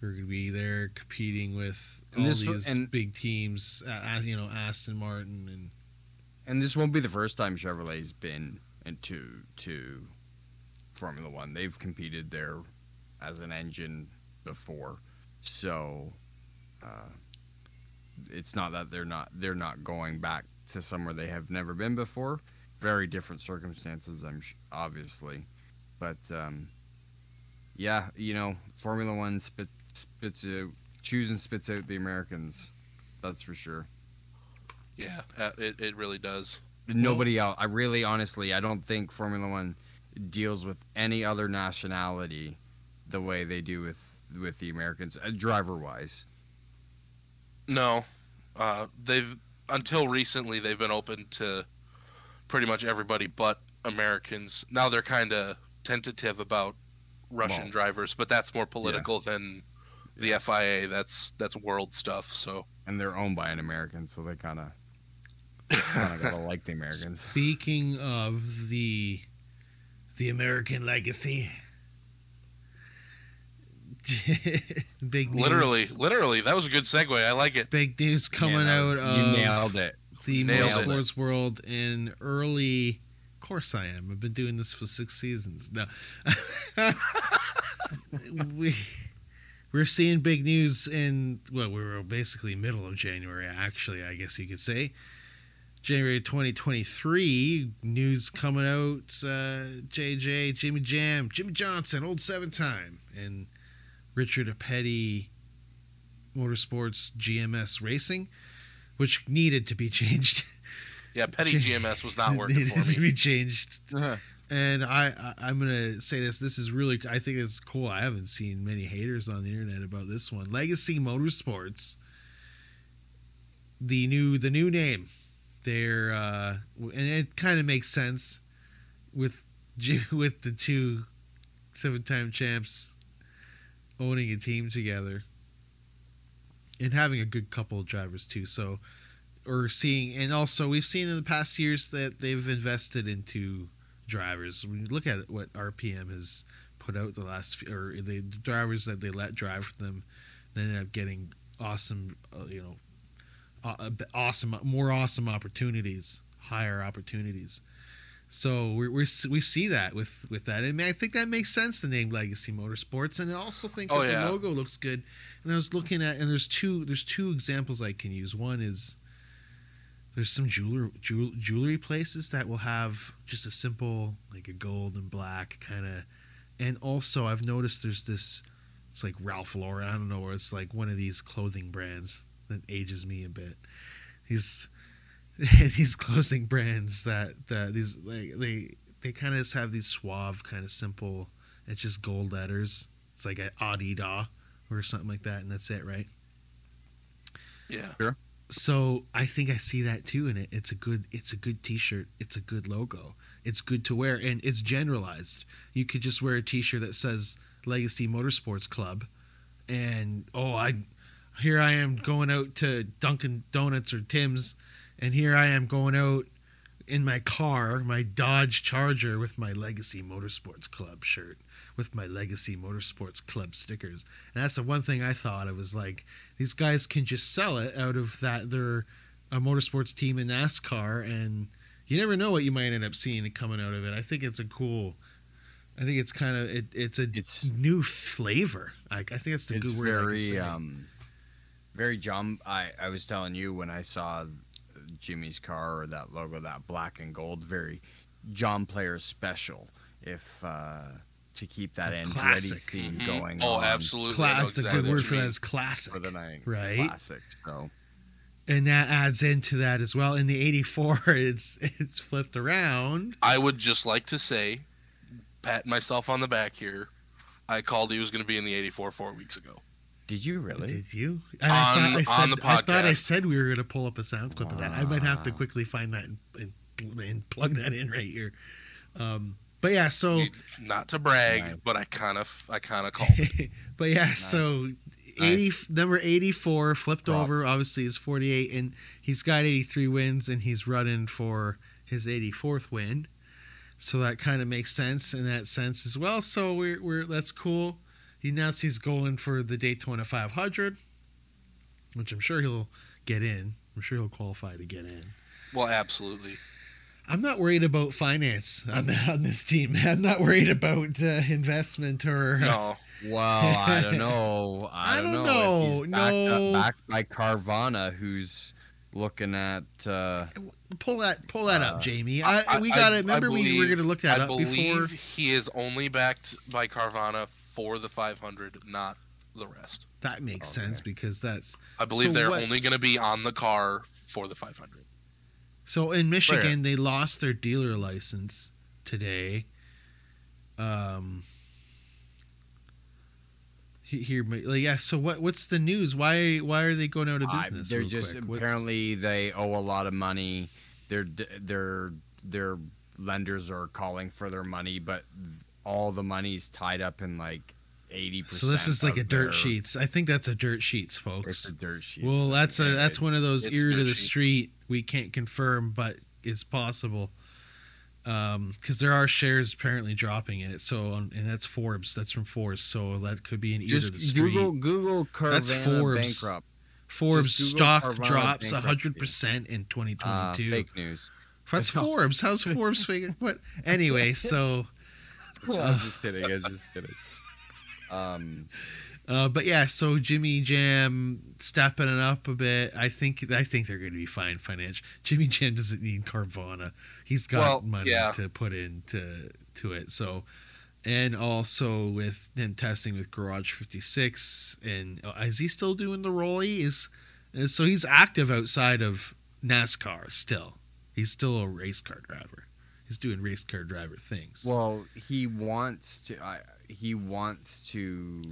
We're gonna be there competing with And all this these and- big teams, uh, you know, Aston Martin and and this won't be the first time Chevrolet's been into to Formula One. They've competed there as an engine before, so uh, it's not that they're not they're not going back to somewhere they have never been before. Very different circumstances, I'm sh- obviously, but um, yeah, you know, Formula One spit, spits out, chews and spits out the Americans. That's for sure. yeah, uh, it it really does. Nobody else. I really, honestly, I don't think Formula One deals with any other nationality the way they do with with the Americans, uh, driver wise. No, uh, they've until recently they've been open to pretty much everybody but Americans. Now they're kind of tentative about Russian Well, drivers, but that's more political than the FIA. That's that's world stuff. So And they're owned by an American, so they kind of kind of gotta like the Americans. Speaking of the the American legacy, big news, literally, literally, that was a good segue. I like it. big news coming Yeah, out that was- of you nailed it. The Nailed motorsports world in early. Of course, I am. I've been doing this for six seasons. No, we we're seeing big news in well, we were basically middle of January. Actually, I guess you could say January 2023. News coming out. Uh, JJ, Jimmy Jam, Jimmie Johnson, old seven time, and Richard Apetty Motorsports GMS Racing, which needed to be changed. Yeah, Petty GMS was not working needed for to me. be changed. And I, I I'm gonna say this. This is really. I think it's cool. I haven't seen many haters on the internet about this one. Legacy Motorsports. The new the new name. They're uh, and it kind of makes sense with with the two seven time champs owning a team together and having a good couple of drivers too. So or seeing and also we've seen in the past years that they've invested into drivers. When you look at what RPM has put out the last few, or the drivers that they let drive for them, they end up getting awesome, uh, you know, uh, awesome, more awesome opportunities, higher opportunities. So we we we see that with with that, and I think that makes sense. The name Legacy Motorsports, and I also think Oh, that yeah. the logo looks good. And I was looking at, and there's two there's two examples I can use. One is there's some jeweler jewel, jewelry places that will have just a simple like a gold and black kind of, and also I've noticed there's this. It's like Ralph Lauren. I don't know where it's like one of these clothing brands that ages me a bit. These these clothing brands that that these like they they kind of just have these suave kind of simple. It's just gold letters. It's like a Adidas or something like that, and that's it, right? Yeah, so I think I see that too in it. It's a good it's a good t-shirt. It's a good logo. It's good to wear and it's generalized. You could just wear a t-shirt that says Legacy Motorsports Club and oh I here I am going out to Dunkin Donuts or Tim's and here I am going out in my car, my Dodge Charger with my Legacy Motorsports Club shirt, with my Legacy Motorsports Club stickers. And that's the one thing I thought. It was like these guys can just sell it out of that they're a motorsports team in NASCAR, and you never know what you might end up seeing coming out of it. I think it's a cool. I think it's kind of it, it's a It's new flavor. Like I think that's the it's good word. I can very say. um very John I I was telling you when I saw Jimmy's car or that logo that black and gold very John Player special if uh to keep that A end classic. ready theme Mhm. going Oh, on absolutely. Cla- know that's a good word for that mean. classic. for the night Right. classic so and that adds into that as well. In the '84, it's it's flipped around. I would just like to say, pat myself on the back here. I called he was going to be in the 84 four weeks ago. did you really Did you? And On- I thought I said on the I thought I said we were going to pull up a sound clip of that. I might have to quickly find that and, and, and plug that in right here. Um, but yeah, so Not to brag, Nice. but I kind of, I kind of called. it. but yeah, so eighty Nice. number eighty four flipped Drop. over. Obviously, is forty eight, and he's got eighty three wins, and he's running for his eighty fourth win. So that kind of makes sense in that sense as well. So we're, we're that's cool. He announced he's going for the Daytona 500, which I'm sure he'll get in. I'm sure he'll qualify to get in. well, absolutely. I'm not worried about finance on, the, on this team. I'm not worried about uh, investment or No, well I don't know I, I don't, don't know, know. backed, No. up, backed by Carvana who's looking at uh pull that pull that up, Uh, Jamie. I, we got it. Remember, we were going to look that I up before. he is only backed by Carvana for the 500, not the rest. That makes Okay. sense because that's I believe So they're what- only going to be on the car for the 500. So in Michigan they lost their dealer license today. Um, here, like, yeah. So what? What's the news? Why? Why are they going out of business? they're just quick? What's- apparently they owe a lot of money. Their their their lenders are calling for their money, but all the money's tied up in like eighty percent. So this is like a dirt sheets. I think that's a dirt sheets, It's folks. a dirt sheet. Well, that's a that's one of those ear to the sheets. street. We can't confirm, but it's possible. Um, because there are shares apparently dropping in it. So, on, and that's Forbes. That's from Forbes. So that could be an ear to the street. Google Google Carvana That's Forbes. bankrupt. Forbes stock Carvana drops hundred percent in Uh, 2022. fake news. That's Forbes. How's Forbes fake? What? Anyway, so I'm just kidding. I'm just kidding. Um, Uh, but yeah, so Jimmy Jam stepping it up a bit. I think I think they're going to be fine financial. Jimmy Jam doesn't need Carvana. He's got Well, money yeah. to put into to it. So, and also with them testing with Garage 56, and uh, is he still doing the rolly? Is so he's active outside of NASCAR still. He's still a race car driver. He's doing race car driver things. well, he wants to. I, he wants to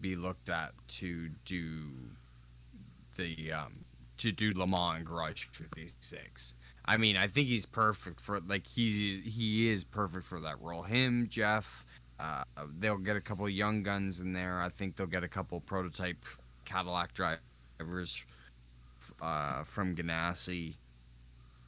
be looked at to do the um to do Le Mans Garage 56. I mean, I think he's perfect for like he's he is perfect for that role. Him, Jeff, uh, they'll get a couple young guns in there. I think they'll get a couple prototype Cadillac drivers uh, from Ganassi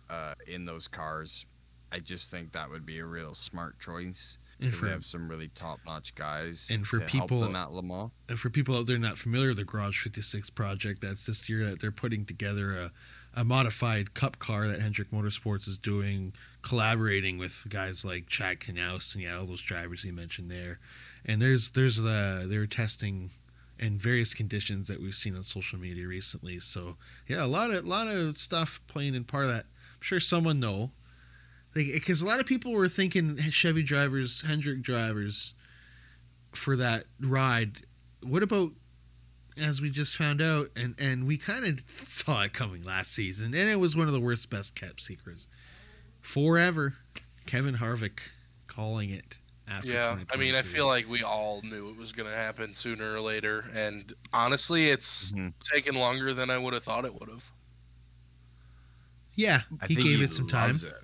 uh, in those cars. I just think that would be a real smart choice. And for they have some really top-notch guys and for to help people- at Le Mans. And for people out there not familiar with the Garage 56 project, that's this year that they're putting together a, a modified cup car that Hendrick Motorsports is doing, collaborating with guys like Chad Knaus and yeah, all those drivers he mentioned there. And there's there's the they're testing in various conditions that we've seen on social media recently. So yeah, a lot of a lot of stuff playing in part of that. I'm sure someone know, because a lot of people were thinking Chevy drivers, Hendrick drivers, for that ride. What about as we just found out, and and we kind of saw it coming last season, and it was one of the worst, best kept secrets forever. Kevin Harvick calling it after. Yeah, I mean, I feel like we all knew it was going to happen sooner or later, and honestly, it's Mhm. taken longer than I would have thought it would have. yeah, I he think gave it some time. it.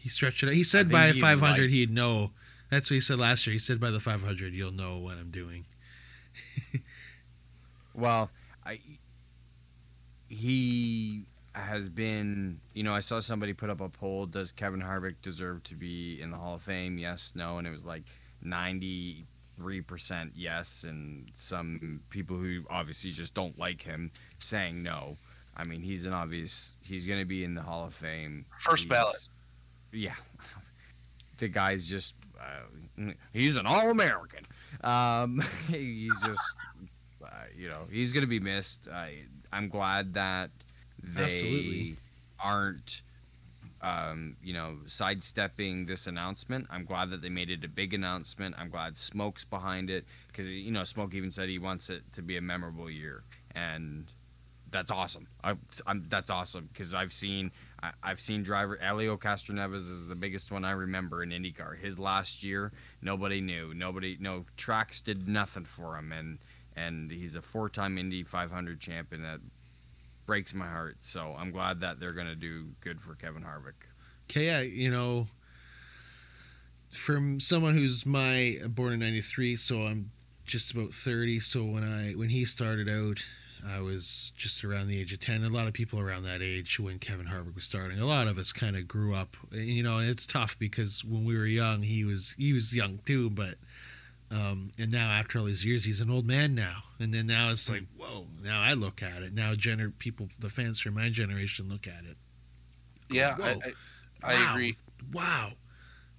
He stretched it. out. He said by he 500 liked- he'd know. That's what he said last year. He said by the 500 you'll know what I'm doing. Well, I he has been, you know, I saw somebody put up a poll. Does Kevin Harvick deserve to be in the Hall of Fame? Yes, no, and it was like ninety-three percent yes, and some people who obviously just don't like him saying no. I mean, he's an obvious. He's going to be in the Hall of Fame. First He's- ballot. Yeah, the guy's just. Uh, he's an All-American. Um, he's just. Uh, you know, he's going to be missed. I, I'm glad that they Absolutely. aren't. Um, you know, sidestepping this announcement. I'm glad that they made it a big announcement. I'm glad Smoke's behind it because you know Smoke even said he wants it to be a memorable year, and that's awesome. I, I'm, that's awesome because I've seen I, I've seen driver Helio Castroneves is the biggest one I remember in IndyCar. His last year, nobody knew, nobody, no tracks did nothing for him, and and he's a four-time Indy 500 champion. That breaks my heart. So I'm glad that they're gonna do good for Kevin Harvick. Okay, you know, from someone who's my born in '93, so I'm just about 30. So when I when he started out, I was just around the age of 10. A lot of people around that age when Kevin Harvick was starting. A lot of us kind of grew up. You know, it's tough because when we were young, he was he was young too, but. Um, and now after all these years, he's an old man now. And then now it's like, whoa! Now I look at it. Now, gener- people, the fans from my generation look at it. Yeah, I. I, I Wow. agree. Wow.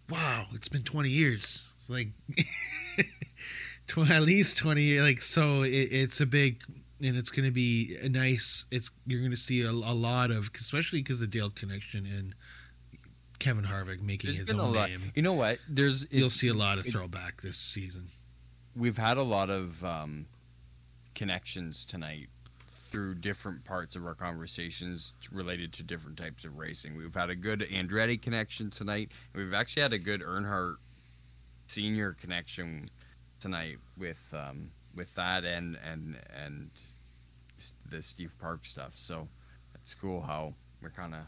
Wow. It's been 20 years. It's like at least 20 years. Like, so it, it's a big, and it's going to be a nice, it's, you're going to see a, a lot of, especially because the Dale connection and Kevin Harvick making There's his own name. You know what? There's You'll see a lot of it- throwback this season. we've had a lot of um, connections tonight through different parts of our conversations related to different types of racing. We've had a good Andretti connection tonight. We've actually had a good Earnhardt senior connection tonight with um, with that and and and the Steve Park stuff. So it's cool how we're kind of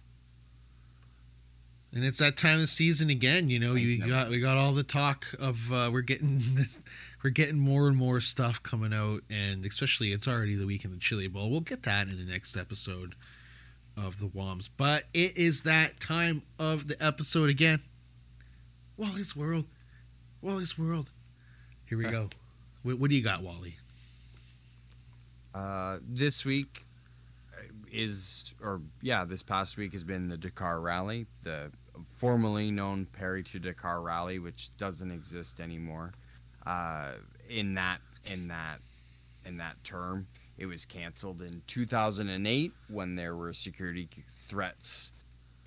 And it's that time of season again. You know, you got we got all the talk of uh, we're getting this, we're getting more and more stuff coming out, and especially it's already the week in the Chili Bowl. We'll get that in the next episode of the Woms. But it is that time of the episode again. Wally's World, Wally's World. Here we go. What, what do you got, Wally? Uh, this week is, or yeah, this past week has been the Dakar Rally, the formerly known Paris to Dakar Rally, which doesn't exist anymore. Uh, in that, in that, in that term, it was canceled in 2008 when there were security threats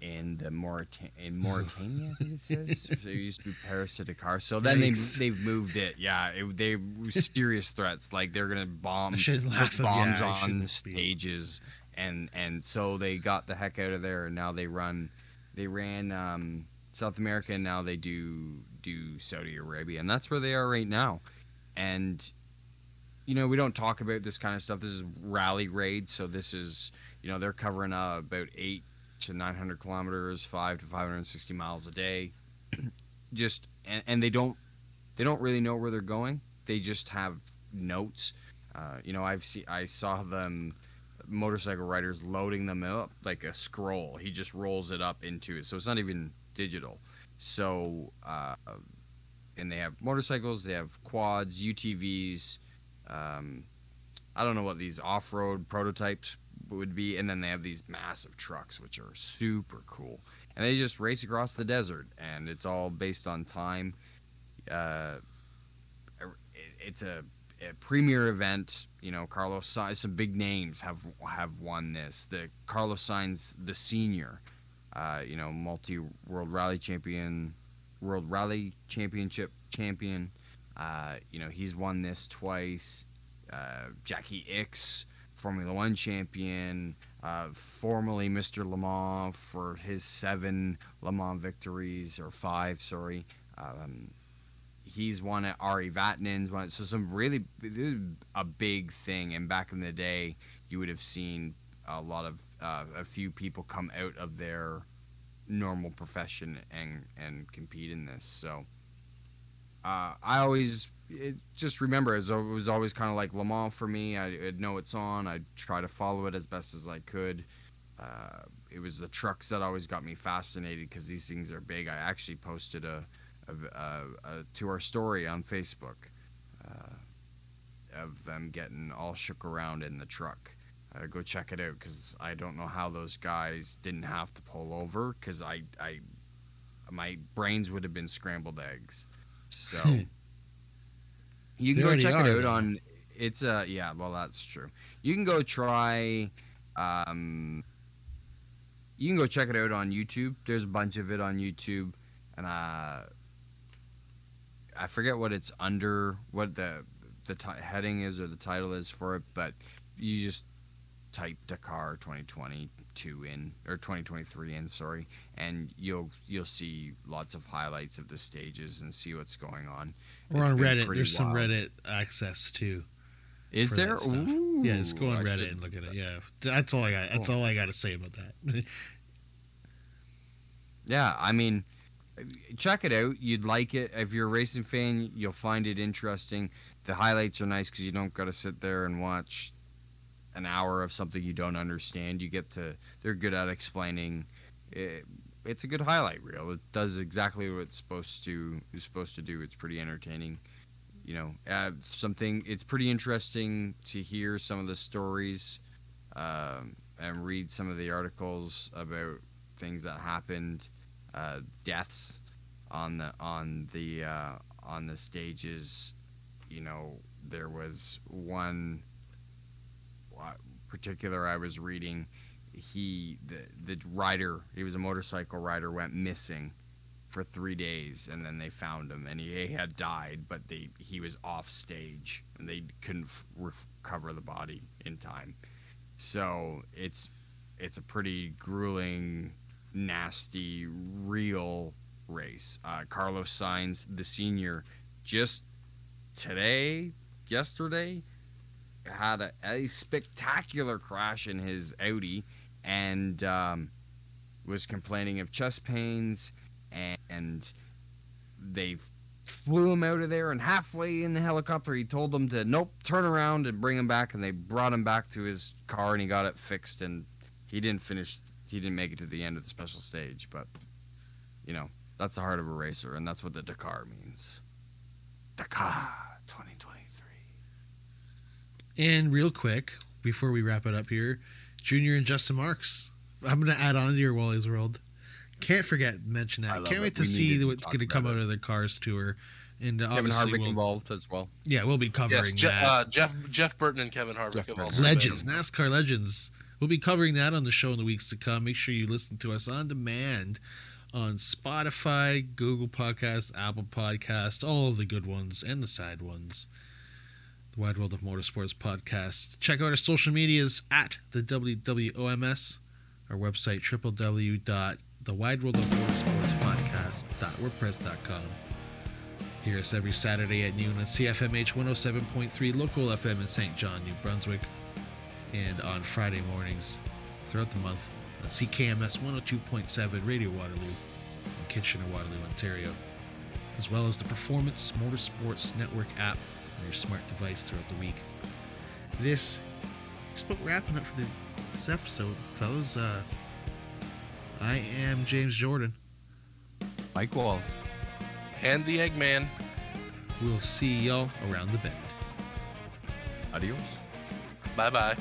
in the Maurita- in Mauritania. I think it says. so it used to be Paris to Dakar. So then they they've moved it. Yeah, it, they serious threats like they're gonna bomb I shouldn't laugh. bombs yeah, on be. stages and and so they got the heck out of there and now they run they ran um, South America and now they do do Saudi Arabia and that's where they are right now and you know we don't talk about this kind of stuff this is rally raid so this is you know they're covering uh, about 8 to 900 kilometers 5 to 560 miles a day just and, and they don't they don't really know where they're going they just have notes uh, you know, I've seen I saw them motorcycle riders loading them up like a scroll. He just rolls it up into it, so it's not even digital. So, uh, and they have motorcycles, they have quads, UTVs. Um, I don't know what these off-road prototypes would be, and then they have these massive trucks, which are super cool. And they just race across the desert, and it's all based on time. Uh, it- it's a a premier event. You know, Carlos Sainz, some big names have have won this. The Carlos Sainz, the senior, uh, you know, multi world rally champion, world rally championship champion. Uh, you know, he's won this twice. Uh, Jacky Ickx, Formula One champion, uh, formerly Mr. Le Mans for his seven Le Mans victories or five, sorry. Um, he's won it. Ari Vatanen's won. So some really a big thing. And back in the day, you would have seen a lot of uh, a few people come out of their normal profession and and compete in this. So uh, I always it, just remember it was, always kind of like Le Mans for me. I, I'd know it's on. I'd try to follow it as best as I could. uh, it was the trucks that always got me fascinated because these things are big. I actually posted a, a, a, a to our story on Facebook uh, of them getting all shook around in the truck. Uh, go check it out because I don't know how those guys didn't have to pull over because I, I, my brains would have been scrambled eggs. So you can go check are, it out on. It's uh yeah, well that's true. You can go try. Um, you can go check it out on YouTube. There's a bunch of it on YouTube, and uh, I forget what it's under, what the the ti heading is or the title is for it, but you just type Dakar 2022 in or 2023 in, sorry, and you'll you'll see lots of highlights of the stages and see what's going on. We're It's on Reddit. There's some. Reddit access too. Is there? Ooh, yeah, just go on Reddit should- and look at it. Yeah, that's all I got. That's all I got to say about that. Yeah, I mean, check it out. You'd like it if you're a racing fan. You'll find it interesting. The highlights are nice because you don't got to sit there and watch an hour of something you don't understand. You get to. They're good at explaining. It, it's a good highlight reel. It does exactly what it's supposed to. Is supposed to do. It's pretty entertaining. You know, uh, something. It's pretty interesting to hear some of the stories, um, and read some of the articles about things that happened, uh, deaths on the on the uh, on the stages. You know, there was one particular I was reading. He the the rider, he was a motorcycle rider, went missing for three days, and then they found him, and he, he had died, but they he was off stage, and they couldn't recover the body in time. So it's it's a pretty grueling, nasty, real race. Uh, Carlos Sainz, the senior, just today, yesterday, had a, a spectacular crash in his Audi and um, was complaining of chest pains, and they flew him out of there. And halfway in the helicopter, he told them to nope, turn around and bring him back. And they brought him back to his car, and he got it fixed. And he didn't finish. He didn't make it to the end of the special stage, but you know that's the heart of a racer, and that's what the Dakar means. Dakar 2023. And real quick, before we wrap it up here, Junior and Justin Marks. I'm going to add on to your Wally's World. Can't forget to mention that. Can't it. wait to We see to what's going to come out of the Cars tour. And Kevin obviously, Harvick we'll, involved as well. yeah, we'll be covering Yes, Je- that. uh, Jeff Jeff Burton and Kevin Harvick Jeff have Burton. legends, NASCAR legends. We'll be covering that on the show in the weeks to come. Make sure you listen to us on demand on Spotify, Google Podcasts, Apple Podcasts, all of the good ones and the side ones. Wide World of Motorsports podcast. Check out our social medias at the WWOMS, our website www.thewideworldofmotorsportspodcast.wordpress.com. Hear us every Saturday at noon on CFMH 107.3 local FM in St. John, New Brunswick, and on Friday mornings throughout the month on CKMS 102.7 Radio Waterloo in Kitchener, Waterloo, Ontario, as well as the Performance Motorsports Network app on your smart device throughout the week. This is about wrapping up for the, this episode, fellas. Uh, I am James Jordan. Mike Walls. and the Eggman. We'll see y'all around the bend. Adios. Bye bye.